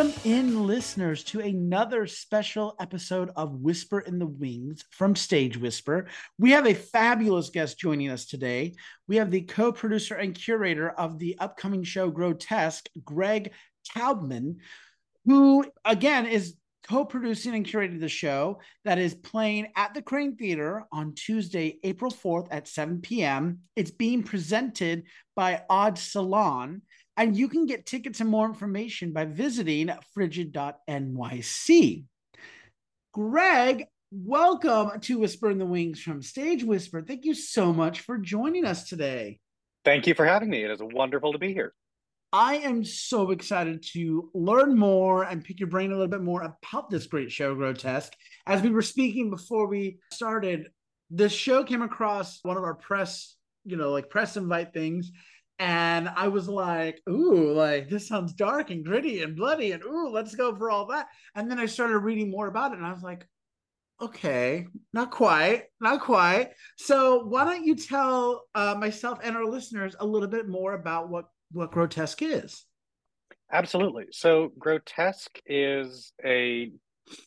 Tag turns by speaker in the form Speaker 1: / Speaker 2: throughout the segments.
Speaker 1: Welcome in, listeners, to another special episode of Whisper in the Wings from Stage Whisper. We have a fabulous guest joining us today. We have the co producer and curator of the upcoming show Grotesque, Greg Taubman, who, again, is co producing and curating the show that is playing at the Kraine Theater on Tuesday, April 4th at 7 p.m. It's being presented by Odd Salon. And you can get tickets and more information by visiting frigid.nyc. Greg, welcome to Whisper in the Wings from Stage Whisper. Thank you so much for joining us today.
Speaker 2: Thank you for having me. It is wonderful to be here.
Speaker 1: I am so excited to learn more and pick your brain a little bit more about this great show, Grotesque. As we were speaking before we started, this show came across one of our press, you know, like press invite things and I was like, ooh, like this sounds dark and gritty and bloody, and ooh, let's go for all that. And then I started reading more about it, and I was like, okay, not quite, not quite. So why don't you tell uh, myself and our listeners a little bit more about what what grotesque is?
Speaker 2: Absolutely. So grotesque is a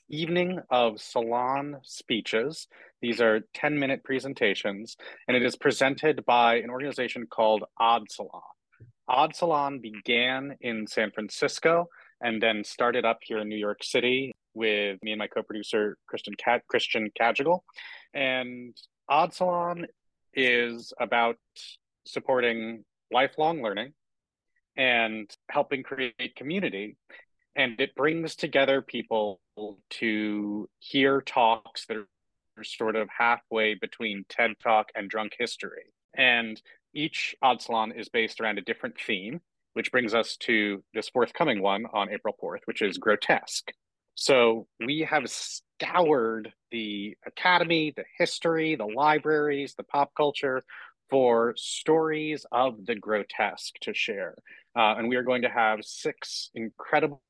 Speaker 2: evening of salon speeches these are 10 minute presentations, and it is presented by an organization called Odd Salon. Odd Salon began in San Francisco and then started up here in New York City with me and my co-producer Christian Cat Christian Cagigal. And Odd Salon is about supporting lifelong learning and helping create community. And it brings together people to hear talks that are sort of halfway between TED Talk and Drunk History. And each Odd Salon is based around a different theme, which brings us to this forthcoming one on April 4th, which is grotesque. So we have scoured the academy, the history, the libraries, the pop culture for stories of the grotesque to share. Uh, and we are going to have six incredible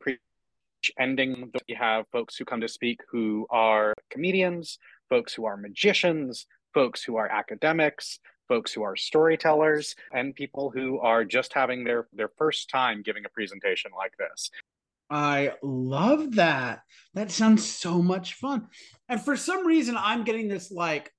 Speaker 2: pre- ending we have folks who come to speak who are comedians folks who are magicians folks who are academics folks who are storytellers and people who are just having their their first time giving a presentation like this
Speaker 1: I love that. That sounds so much fun. And for some reason, I'm getting this like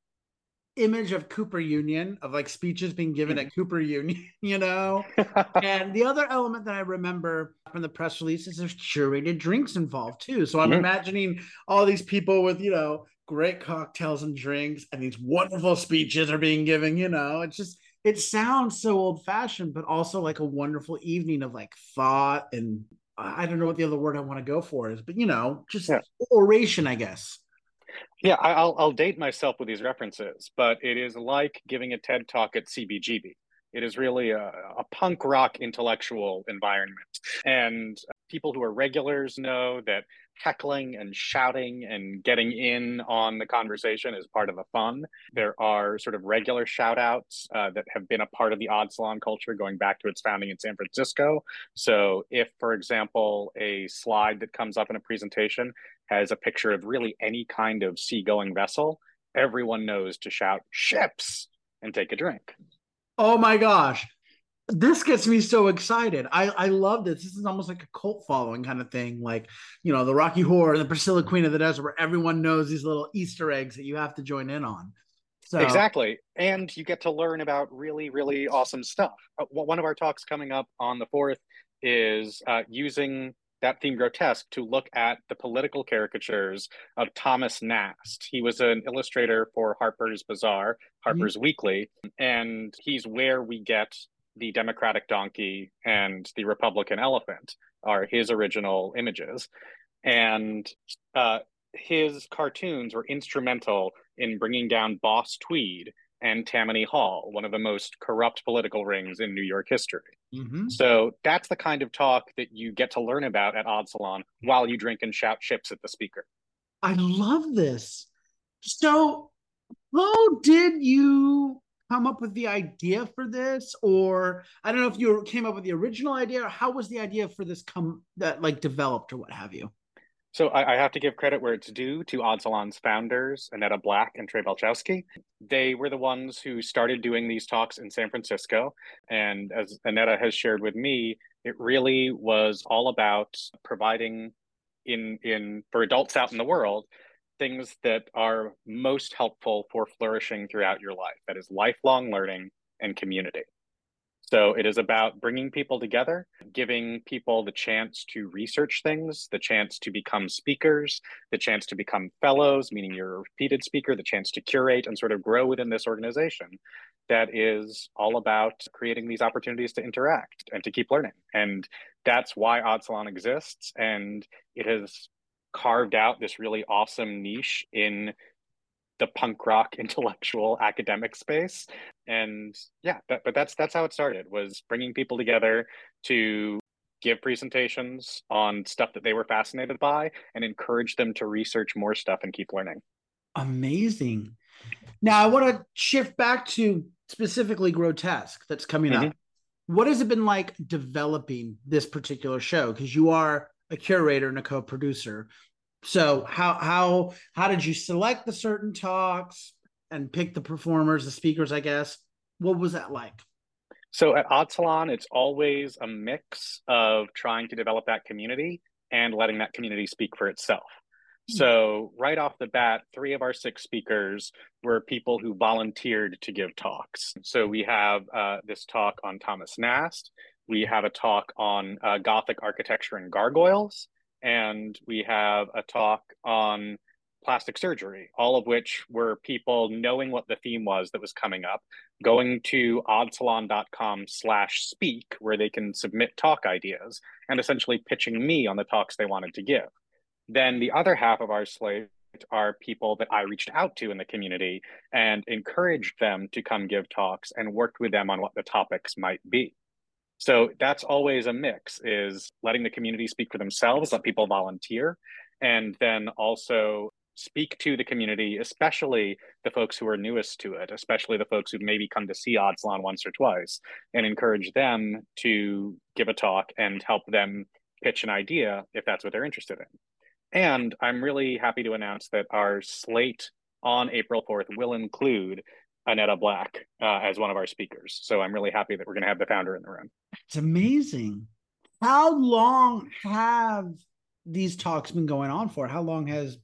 Speaker 1: image of Cooper Union of like speeches being given at Cooper Union, you know? and the other element that I remember from the press release is there's curated drinks involved too. So I'm mm-hmm. imagining all these people with, you know, great cocktails and drinks and these wonderful speeches are being given, you know? It's just it sounds so old fashioned, but also like a wonderful evening of like thought and I don't know what the other word I want to go for is, but you know, just yeah. oration, I guess.
Speaker 2: Yeah, I'll I'll date myself with these references, but it is like giving a TED talk at CBGB. It is really a, a punk rock intellectual environment, and uh, people who are regulars know that heckling and shouting and getting in on the conversation is part of the fun. There are sort of regular shout outs uh, that have been a part of the odd salon culture going back to its founding in San Francisco. So, if, for example, a slide that comes up in a presentation has a picture of really any kind of seagoing vessel, everyone knows to shout ships and take a drink.
Speaker 1: Oh my gosh this gets me so excited. I I love this. This is almost like a cult following kind of thing, like you know the Rocky Horror and the Priscilla Queen of the Desert, where everyone knows these little Easter eggs that you have to join in on.
Speaker 2: So exactly, and you get to learn about really really awesome stuff. Uh, one of our talks coming up on the fourth is uh, using that theme grotesque to look at the political caricatures of Thomas Nast. He was an illustrator for Harper's Bazaar, Harper's mm-hmm. Weekly, and he's where we get the Democratic donkey and the Republican elephant are his original images. And uh, his cartoons were instrumental in bringing down Boss Tweed and Tammany Hall, one of the most corrupt political rings in New York history. Mm-hmm. So that's the kind of talk that you get to learn about at Odd Salon while you drink and shout ships at the speaker.
Speaker 1: I love this. So, how did you come up with the idea for this or i don't know if you came up with the original idea or how was the idea for this come that like developed or what have you
Speaker 2: So I, I, have to give credit where it's due to Odd Salon's founders, Annetta Black and Trey Balchowski. They were the ones who started doing these talks in San Francisco. And as Annetta has shared with me, it really was all about providing in in for adults out in the world things that are most helpful for flourishing throughout your life. That is lifelong learning and community. So it is about bringing people together, giving people the chance to research things, the chance to become speakers, the chance to become fellows, meaning you're a repeated speaker, the chance to curate and sort of grow within this organization that is all about creating these opportunities to interact and to keep learning. And that's why Odd Salon exists. And it has carved out this really awesome niche in the punk rock intellectual academic space. And yeah that, but that's that's how it started was bringing people together to give presentations on stuff that they were fascinated by and encourage them to research more stuff and keep learning.
Speaker 1: Amazing. Now i want to shift back to specifically grotesque that's coming mm-hmm. up. What has it been like developing this particular show? Because you are a curator and a co-producer so how how how did you select the certain talks and pick the performers, the speakers, I guess? What was that like?
Speaker 2: So at Odd Salon, it's always a mix of trying to develop that community and letting that community speak for itself. Hmm. So, right off the bat, three of our six speakers were people who volunteered to give talks. So, we have uh, this talk on Thomas Nast. We have a talk on uh, Gothic architecture and gargoyles and we have a talk on plastic surgery, all of which were people knowing what the theme was that was coming up, going to oddsalon.com slash speak, where they can submit talk ideas, and essentially pitching me on the talks they wanted to give. Then the other half of our slate are people that I reached out to in the community and encouraged them to come give talks and worked with them on what the topics might be. So that's always a mix is letting the community speak for themselves, let people volunteer, and then also speak to the community, especially the folks who are newest to it, especially the folks who maybe come to see Odd Salon once or twice, and encourage them to give a talk and help them pitch an idea if that's what they're interested in. And I'm really happy to announce that our slate on April 4th will include Annetta Black uh, as one of our speakers. So I'm really happy that we're going to have the founder in the room.
Speaker 1: It's amazing. How long have these talks been going on for? How long has,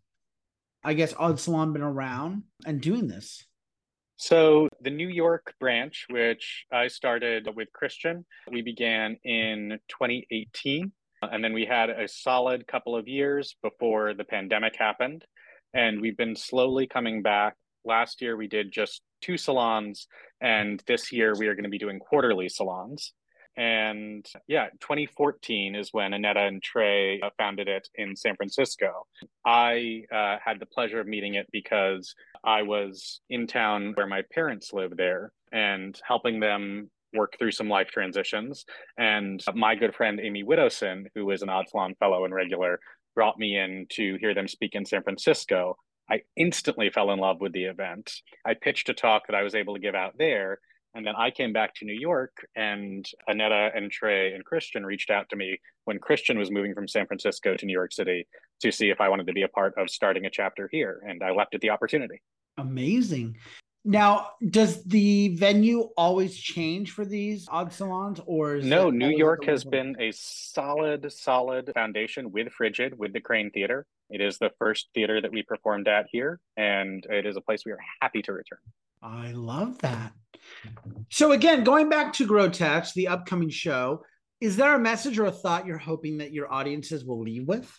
Speaker 1: I guess, Odd Salon been around and doing this?
Speaker 2: So, the New York branch, which I started with Christian, we began in 2018. And then we had a solid couple of years before the pandemic happened. And we've been slowly coming back. Last year, we did just two salons, and this year we are going to be doing quarterly salons. And yeah, 2014 is when Annetta and Trey uh, founded it in San Francisco. I uh, had the pleasure of meeting it because I was in town where my parents live there and helping them work through some life transitions. And my good friend Amy Widdowson, who is an Odd Salon fellow and regular, brought me in to hear them speak in San Francisco. I instantly fell in love with the event. I pitched a talk that I was able to give out there. And then I came back to New York, and Annetta and Trey and Christian reached out to me when Christian was moving from San Francisco to New York City to see if I wanted to be a part of starting a chapter here. And I leapt at the opportunity.
Speaker 1: Amazing. Now, does the venue always change for these odd salons, or
Speaker 2: no? New York has been a solid, solid foundation with Frigid, with the Kraine Theater. It is the first theater that we performed at here, and it is a place we are happy to return.
Speaker 1: I love that. So, again, going back to Grotesque, the upcoming show, is there a message or a thought you're hoping that your audiences will leave with?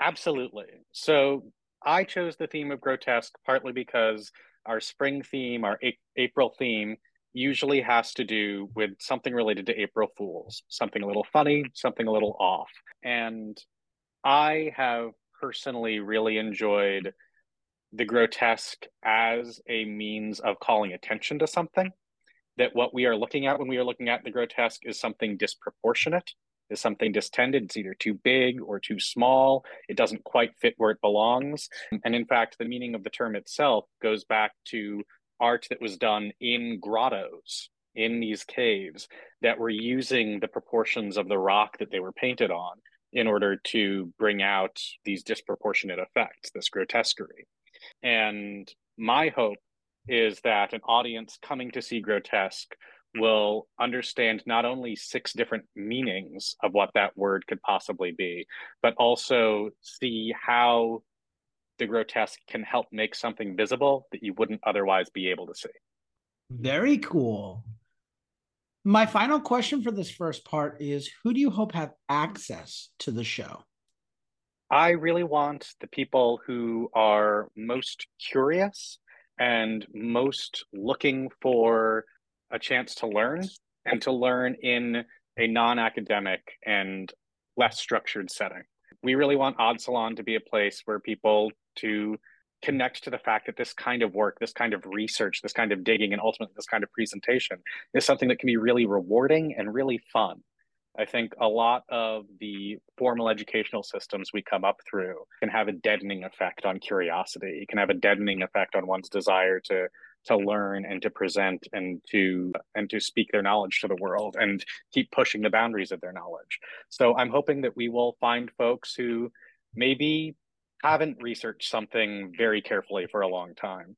Speaker 2: Absolutely. So, I chose the theme of Grotesque partly because our spring theme, our a- April theme, usually has to do with something related to April Fools, something a little funny, something a little off. And I have personally really enjoyed the grotesque as a means of calling attention to something. That what we are looking at when we are looking at the grotesque is something disproportionate, is something distended. It's either too big or too small. It doesn't quite fit where it belongs. And in fact, the meaning of the term itself goes back to art that was done in grottos, in these caves, that were using the proportions of the rock that they were painted on in order to bring out these disproportionate effects, this grotesquerie. And my hope is that an audience coming to see grotesque will understand not only six different meanings of what that word could possibly be, but also see how the grotesque can help make something visible that you wouldn't otherwise be able to see.
Speaker 1: Very cool. My final question for this first part is who do you hope have access to the show?
Speaker 2: I really want the people who are most curious and most looking for a chance to learn and to learn in a non academic and less structured setting. We really want Odd Salon to be a place where people to connect to the fact that this kind of work, this kind of research, this kind of digging, and ultimately this kind of presentation is something that can be really rewarding and really fun. I think a lot of the formal educational systems we come up through can have a deadening effect on curiosity. It can have a deadening effect on one's desire to to learn and to present and to and to speak their knowledge to the world and keep pushing the boundaries of their knowledge. So I'm hoping that we will find folks who maybe haven't researched something very carefully for a long time.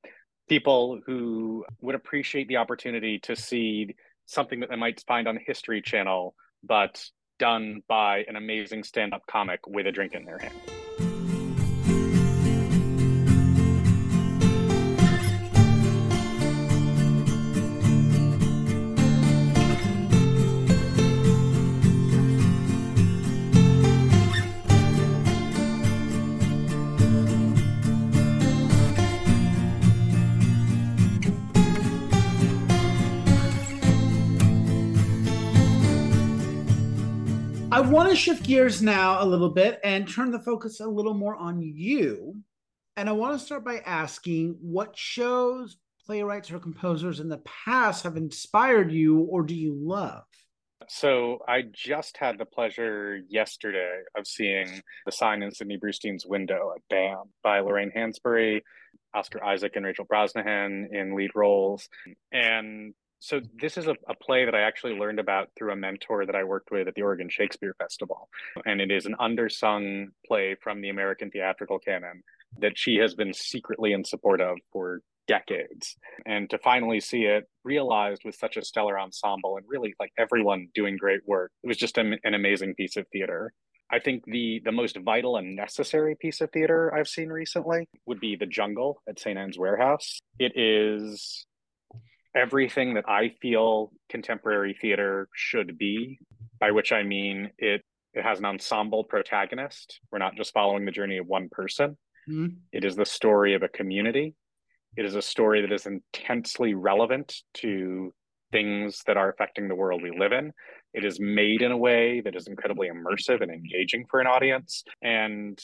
Speaker 2: People who would appreciate the opportunity to see something that they might find on the History Channel but done by an amazing stand up comic with a drink in their hand.
Speaker 1: Want to shift gears now a little bit and turn the focus a little more on you. And I want to start by asking what shows, playwrights, or composers in the past have inspired you or do you love?
Speaker 2: So I just had the pleasure yesterday of seeing The Sign in Sidney Brustein's Window at BAM by Lorraine Hansberry, Oscar Isaac and Rachel Brosnahan in lead roles. And so this is a, a, play that I actually learned about through a mentor that I worked with at the Oregon Shakespeare Festival. And it is an undersung play from the American theatrical canon that she has been secretly in support of for decades. And to finally see it realized with such a stellar ensemble and really like everyone doing great work, it was just an, an amazing piece of theater. I think the the most vital and necessary piece of theater I've seen recently would be The Jungle at St. Ann's Warehouse. It is everything that I feel contemporary theater should be, by which I mean it it has an ensemble protagonist. We're not just following the journey of one person. Mm-hmm. It is the story of a community. It is a story that is intensely relevant to things that are affecting the world we live in. It is made in a way that is incredibly immersive and engaging for an audience. And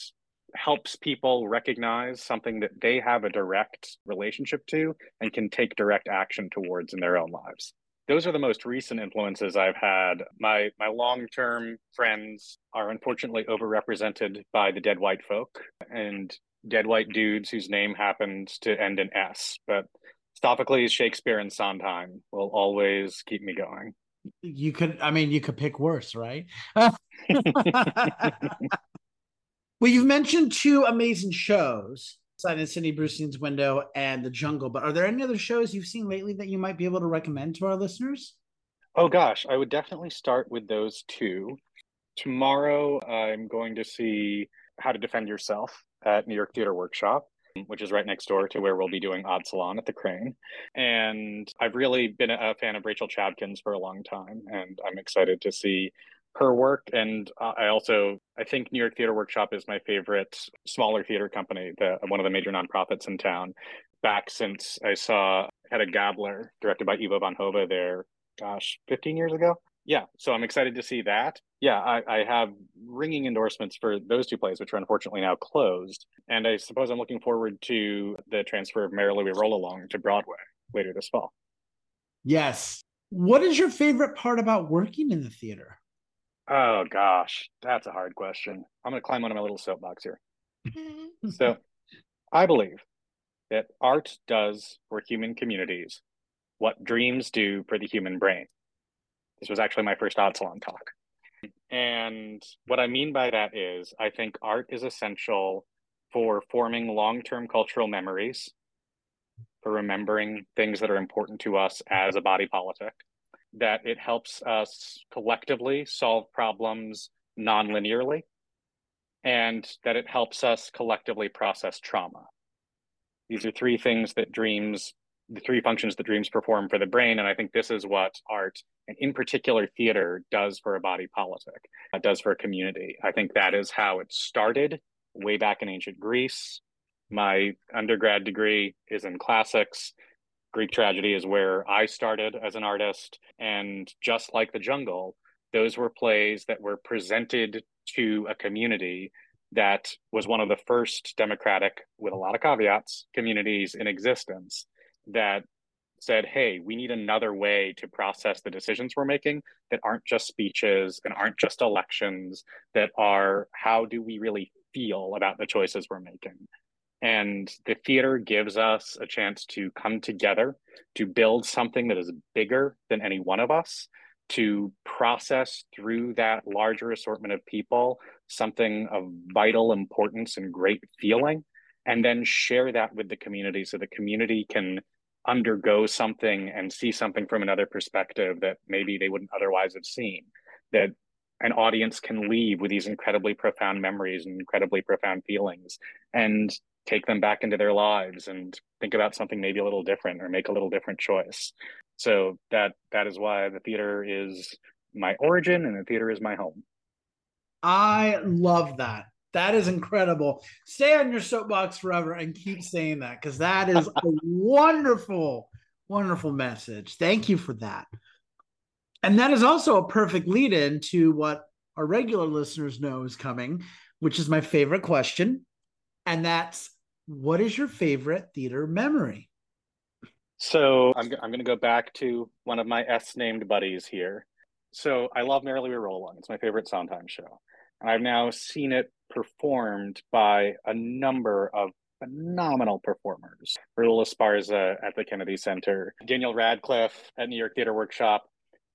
Speaker 2: helps people recognize something that they have a direct relationship to and can take direct action towards in their own lives those are the most recent influences I've had. My my long term friends are unfortunately overrepresented by the dead white folk and dead white dudes whose name happens to end in S. But Sophocles, Shakespeare, and Sondheim will always keep me going.
Speaker 1: You could, I mean, you could pick worse, right? Well, you've mentioned two amazing shows, Sign in Sidney Brustein's Window and The Jungle, but are there any other shows you've seen lately that you might be able to recommend to our listeners?
Speaker 2: Oh gosh, I would definitely start with those two. Tomorrow, I'm going to see How to Defend Yourself at New York Theater Workshop, which is right next door to where we'll be doing Odd Salon at the Kraine. And I've really been a fan of Rachel Chadkins for a long time, and I'm excited to see her work and i also i think new york theater workshop is my favorite smaller theater company the, one of the major nonprofits in town. Back since i saw Hedda Gabler directed by ivo van hove there gosh 15 years ago? Yeah so i'm excited to see that. Yeah I, I have ringing endorsements for those two plays which are unfortunately now closed and i suppose i'm looking forward to the transfer of Merrily We Roll Along to broadway later this fall.
Speaker 1: Yes. What is your favorite part about working in the theater
Speaker 2: Oh gosh, that's a hard question. I'm going to climb on my little soapbox here. so, I believe that art does for human communities what dreams do for the human brain. This was actually my first Odd Salon talk. And what I mean by that is, I think art is essential for forming long term cultural memories, for remembering things that are important to us as a body politic, that it helps us collectively solve problems non linearly, and that it helps us collectively process trauma. These are three things that dreams, the three functions that dreams perform for the brain. And I think this is what art, and in particular theater, does for a body politic, uh, does for a community. I think that is how it started way back in ancient Greece. My undergrad degree is in classics. Greek tragedy is where I started as an artist. And just like the jungle, those were plays that were presented to a community that was one of the first democratic, with a lot of caveats, communities in existence that said, hey, we need another way to process the decisions we're making that aren't just speeches and aren't just elections, that are how do we really feel about the choices we're making? And the theater gives us a chance to come together to build something that is bigger than any one of us to process through that larger assortment of people something of vital importance and great feeling, and then share that with the community so the community can undergo something and see something from another perspective that maybe they wouldn't otherwise have seen. That an audience can leave with these incredibly profound memories and incredibly profound feelings and take them back into their lives and think about something maybe a little different or make a little different choice so that that is why the theater is my origin and the theater is my home.
Speaker 1: I love that. That is incredible. Stay on your soapbox forever and keep saying that because that is a wonderful, wonderful message. Thank you for that. And that is also a perfect lead in to what our regular listeners know is coming, which is my favorite question. And that's what is your favorite theater memory?
Speaker 2: So I'm, I'm going to go back to one of my S named buddies here. So I love Merrily We Roll On. It's my favorite Sondheim show. And I've now seen it performed by a number of phenomenal performers. Raul Esparza at the Kennedy Center, Daniel Radcliffe at New York Theater Workshop.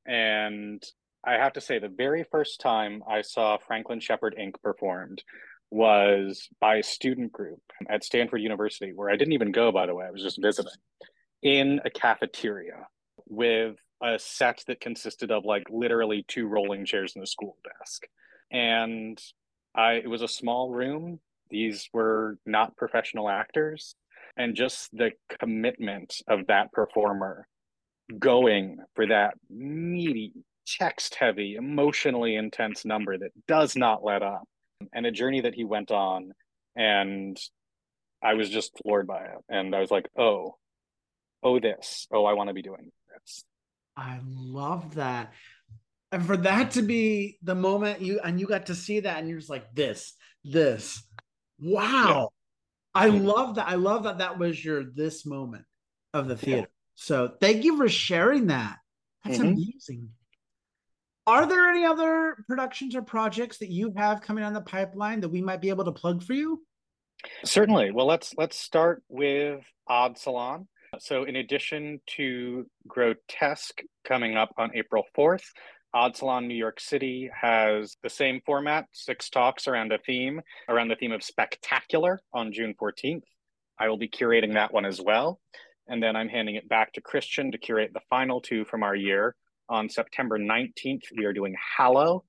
Speaker 2: And I have to say, the very first time I saw Franklin Shepard Inc. performed was by a student group at Stanford University, where I didn't even go, by the way, I was just visiting in a cafeteria with a set that consisted of like literally two rolling chairs and a school desk. And I it was a small room. These were not professional actors. And just the commitment of that performer going for that meaty, text heavy, emotionally intense number that does not let up. And a journey that he went on. And I was just floored by it. And I was like, oh, oh this oh i want to be doing this
Speaker 1: i love that and for that to be the moment you and you got to see that and you're just like this this wow yeah. i love that i love that that was your this moment of the theater yeah. so thank you for sharing that that's mm-hmm. amazing are there any other productions or projects that you have coming on the pipeline that we might be able to plug for you
Speaker 2: certainly well let's let's start with odd salon so, in addition to Grotesque coming up on April 4th, Odd Salon New York City has the same format, six talks around a theme, around the theme of spectacular on June 14th. I will be curating that one as well. And then I'm handing it back to Christian to curate the final two from our year. On September 19th, we are doing Hallow,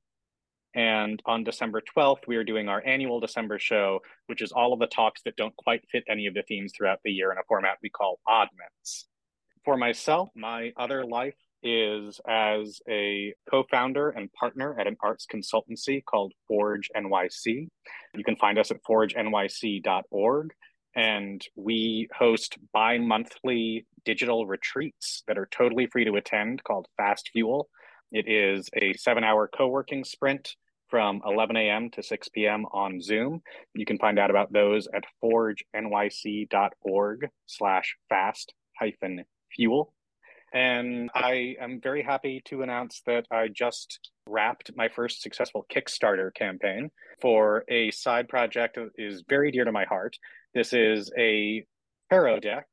Speaker 2: and on December 12th, we are doing our annual December show, which is all of the talks that don't quite fit any of the themes throughout the year in a format we call Oddments. For myself, my other life is as a co founder and partner at an arts consultancy called Forge NYC. You can find us at forgenyc.org. And we host bi monthly digital retreats that are totally free to attend called Fast Fuel. It is a seven hour co working sprint from 11 a.m. to 6 p.m. on Zoom. You can find out about those at forgenyc.org slash fast hyphen fuel. And I am very happy to announce that I just wrapped my first successful Kickstarter campaign for a side project that is very dear to my heart. This is a tarot deck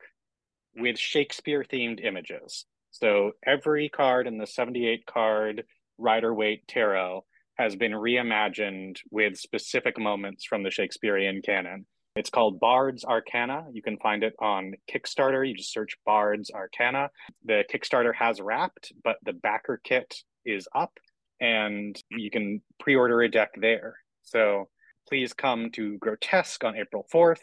Speaker 2: with Shakespeare themed images. So every card in the 78 card Rider Waite tarot has been reimagined with specific moments from the Shakespearean canon. It's called Bard's Arcana. You can find it on Kickstarter. You just search Bard's Arcana. The Kickstarter has wrapped, but the backer kit is up and you can pre order a deck there. So please come to Grotesque on April 4th.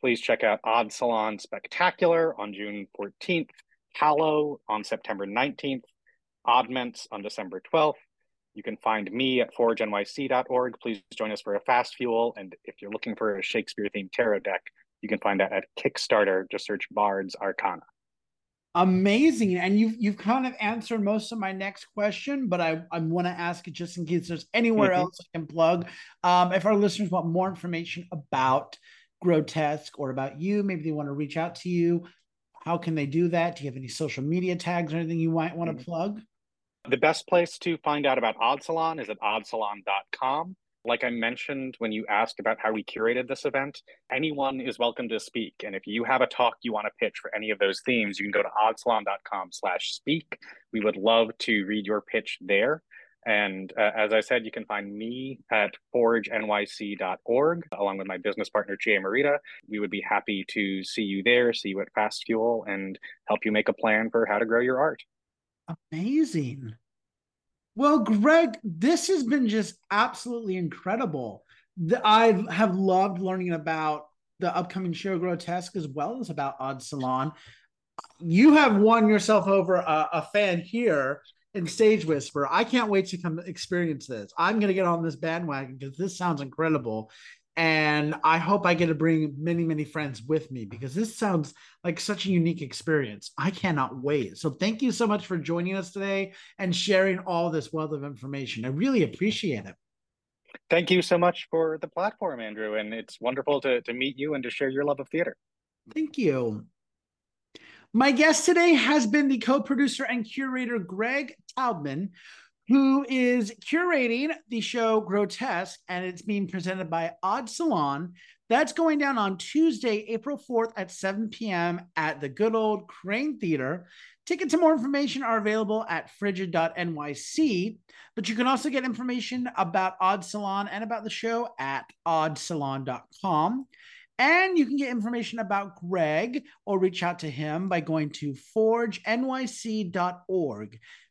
Speaker 2: Please check out Odd Salon Spectacular on June 14th, Hallow on September 19th, Oddments on December 12th. You can find me at forgenyc.org. Please join us for a fast fuel. And if you're looking for a Shakespeare themed tarot deck, you can find that at Kickstarter. Just search Bard's Arcana.
Speaker 1: Amazing. And you've you've kind of answered most of my next question, but I, I want to ask it just in case there's anywhere mm-hmm. else I can plug. Um, if our listeners want more information about Grotesque or about you, maybe they want to reach out to you. How can they do that? Do you have any social media tags or anything you might want to mm-hmm. plug?
Speaker 2: The best place to find out about Odd Salon is at oddsalon.com. Like I mentioned when you asked about how we curated this event, anyone is welcome to speak. And if you have a talk you want to pitch for any of those themes, you can go to oddsalon.com slash speak. We would love to read your pitch there. And uh, as I said, you can find me at forgenyc.org along with my business partner, Jay Marita. We would be happy to see you there, see you at Fast Fuel, and help you make a plan for how to grow your art.
Speaker 1: Amazing. Well, Greg, this has been just absolutely incredible. I have loved learning about the upcoming show Grotesque as well as about Odd Salon. You have won yourself over a, a fan here in Stage Whisper. I can't wait to come experience this. I'm going to get on this bandwagon because this sounds incredible and I hope I get to bring many, many friends with me because this sounds like such a unique experience. I cannot wait. So, thank you so much for joining us today and sharing all this wealth of information. I really appreciate it.
Speaker 2: Thank you so much for the platform, Andrew. And it's wonderful to, to meet you and to share your love of theater.
Speaker 1: Thank you. My guest today has been the co producer and curator Greg Taubman, who is curating the show Grotesque, and it's being presented by Odd Salon. That's going down on Tuesday, April 4th at 7 p.m. at the good old Kraine Theater. Tickets and more information are available at frigid.nyc, but you can also get information about Odd Salon and about the show at oddsalon.com. And you can get information about Greg or reach out to him by going to forgenyc.org.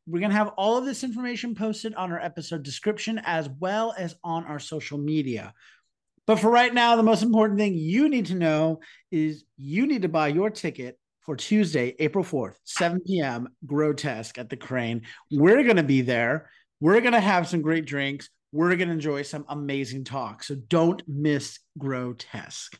Speaker 1: We're going to have all of this information posted on our episode description as well as on our social media. But for right now, the most important thing you need to know is you need to buy your ticket for Tuesday, April 4th, 7 p.m., Grotesque at the Kraine. We're going to be there. We're going to have some great drinks. We're going to enjoy some amazing talk. So don't miss Grotesque.